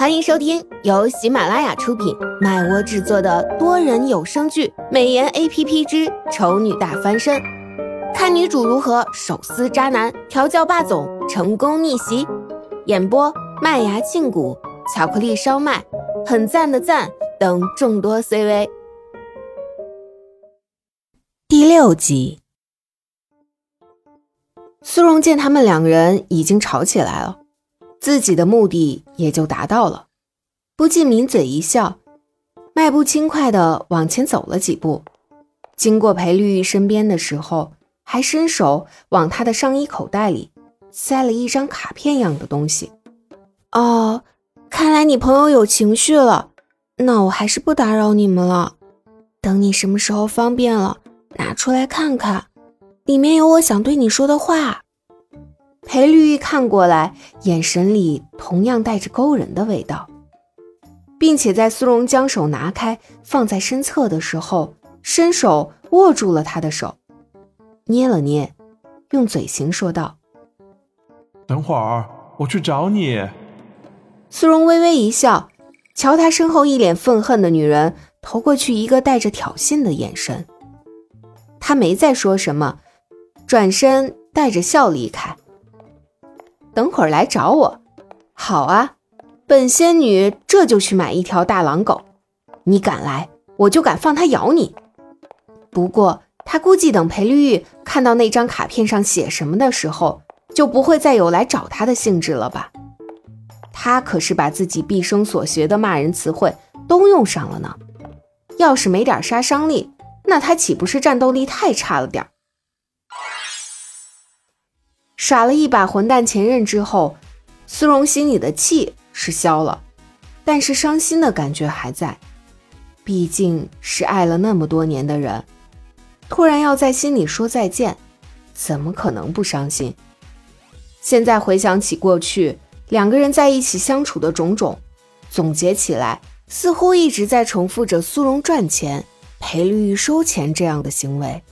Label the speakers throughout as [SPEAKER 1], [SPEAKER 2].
[SPEAKER 1] 欢迎收听由喜马拉雅出品、麦窝制作的多人有声剧《美颜 A P P 之丑女大翻身》，看女主如何手撕渣男、调教霸总、成功逆袭。演播：麦芽庆谷、巧克力烧麦、很赞的赞等众多 C V。第六集，苏荣见他们两个人已经吵起来了。自己的目的也就达到了，不禁抿嘴一笑，迈步轻快地往前走了几步。经过裴绿玉身边的时候，还伸手往他的上衣口袋里塞了一张卡片样的东西。哦，看来你朋友有情绪了，那我还是不打扰你们了。等你什么时候方便了，拿出来看看，里面有我想对你说的话。裴绿玉看过来，眼神里同样带着勾人的味道，并且在苏荣将手拿开放在身侧的时候，伸手握住了他的手，捏了捏，用嘴型说道：“
[SPEAKER 2] 等会儿我去找你。”
[SPEAKER 1] 苏荣微微一笑，瞧他身后一脸愤恨的女人，投过去一个带着挑衅的眼神。他没再说什么，转身带着笑离开。等会儿来找我，好啊！本仙女这就去买一条大狼狗，你敢来，我就敢放它咬你。不过，他估计等裴绿玉看到那张卡片上写什么的时候，就不会再有来找他的兴致了吧？他可是把自己毕生所学的骂人词汇都用上了呢。要是没点杀伤力，那他岂不是战斗力太差了点儿？耍了一把混蛋前任之后，苏荣心里的气是消了，但是伤心的感觉还在。毕竟是爱了那么多年的人，突然要在心里说再见，怎么可能不伤心？现在回想起过去两个人在一起相处的种种，总结起来，似乎一直在重复着苏荣赚钱、赔绿玉收钱这样的行为，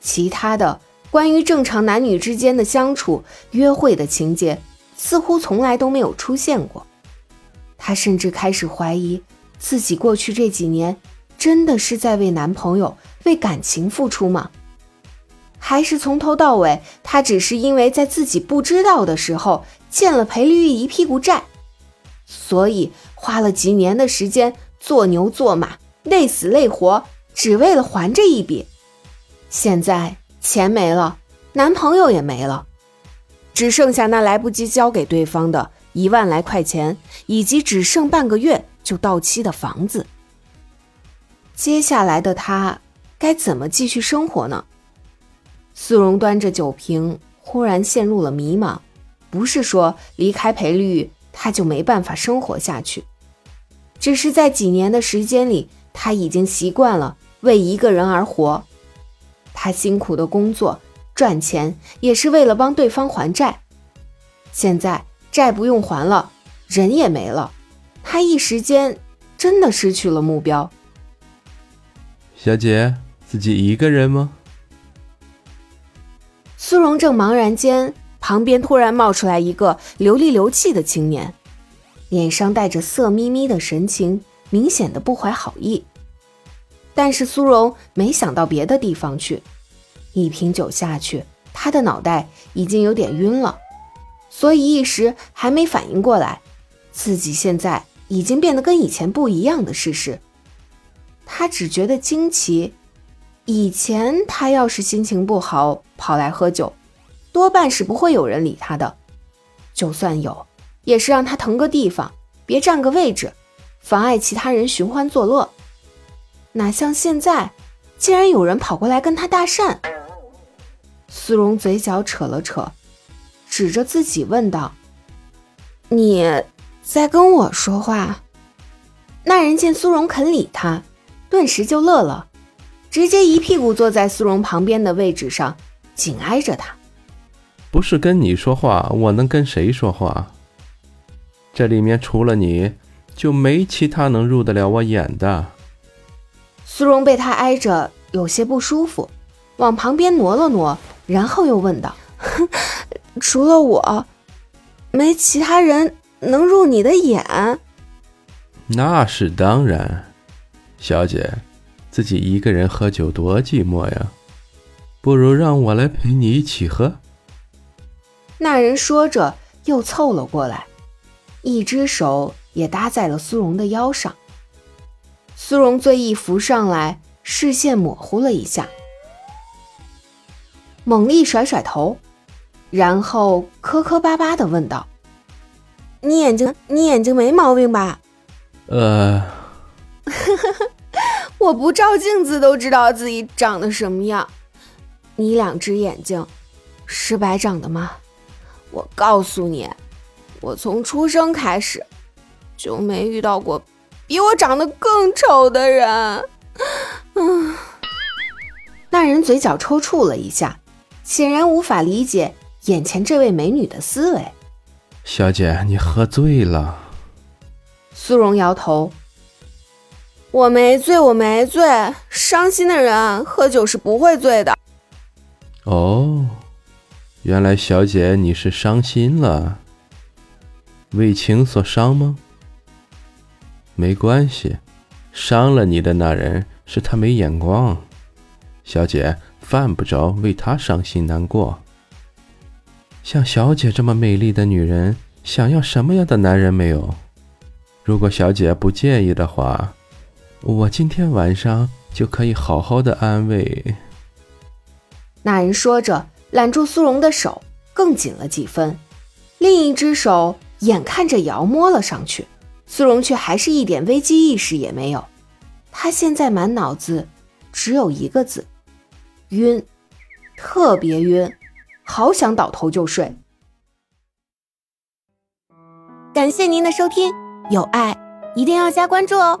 [SPEAKER 1] 其他的。关于正常男女之间的相处、约会的情节，似乎从来都没有出现过。她甚至开始怀疑自己过去这几年真的是在为男朋友、为感情付出吗？还是从头到尾，她只是因为在自己不知道的时候欠了裴绿玉一屁股债，所以花了几年的时间做牛做马、累死累活，只为了还这一笔。现在。钱没了，男朋友也没了，只剩下那来不及交给对方的一万来块钱，以及只剩半个月就到期的房子。接下来的他该怎么继续生活呢？苏荣端着酒瓶，忽然陷入了迷茫。不是说离开裴绿玉他就没办法生活下去，只是在几年的时间里，他已经习惯了为一个人而活。他辛苦的工作赚钱，也是为了帮对方还债。现在债不用还了，人也没了，他一时间真的失去了目标。
[SPEAKER 3] 小姐，自己一个人吗？
[SPEAKER 1] 苏荣正茫然间，旁边突然冒出来一个流里流气的青年，脸上带着色眯眯的神情，明显的不怀好意。但是苏荣没想到别的地方去，一瓶酒下去，他的脑袋已经有点晕了，所以一时还没反应过来，自己现在已经变得跟以前不一样的事实。他只觉得惊奇，以前他要是心情不好跑来喝酒，多半是不会有人理他的，就算有，也是让他腾个地方，别占个位置，妨碍其他人寻欢作乐。哪像现在，竟然有人跑过来跟他搭讪。苏荣嘴角扯了扯，指着自己问道：“你在跟我说话？”那人见苏荣肯理他，顿时就乐了，直接一屁股坐在苏荣旁边的位置上，紧挨着他。
[SPEAKER 3] 不是跟你说话，我能跟谁说话？这里面除了你，就没其他能入得了我眼的。
[SPEAKER 1] 苏荣被他挨着，有些不舒服，往旁边挪了挪，然后又问道：“除了我，没其他人能入你的眼？”
[SPEAKER 3] 那是当然，小姐，自己一个人喝酒多寂寞呀，不如让我来陪你一起喝。
[SPEAKER 1] 那人说着，又凑了过来，一只手也搭在了苏荣的腰上。苏荣醉意浮上来，视线模糊了一下，猛力甩甩头，然后磕磕巴巴的问道：“你眼睛，你眼睛没毛病吧？”
[SPEAKER 3] 呃，
[SPEAKER 1] 我不照镜子都知道自己长得什么样。你两只眼睛是白长的吗？我告诉你，我从出生开始就没遇到过比我长得更丑的人。嗯，那人嘴角抽搐了一下，显然无法理解眼前这位美女的思维。
[SPEAKER 3] 小姐，你喝醉了。
[SPEAKER 1] 苏荣摇头：“我没醉，我没醉。伤心的人喝酒是不会醉的。”
[SPEAKER 3] 哦，原来小姐你是伤心了，为情所伤吗？没关系，伤了你的那人是他没眼光，小姐犯不着为他伤心难过。像小姐这么美丽的女人，想要什么样的男人没有？如果小姐不介意的话，我今天晚上就可以好好的安慰。
[SPEAKER 1] 那人说着，揽住苏荣的手更紧了几分，另一只手眼看着也要摸了上去，苏荣却还是一点危机意识也没有。他现在满脑子只有一个字：晕，特别晕，好想倒头就睡。感谢您的收听。有爱，一定要加关注哦。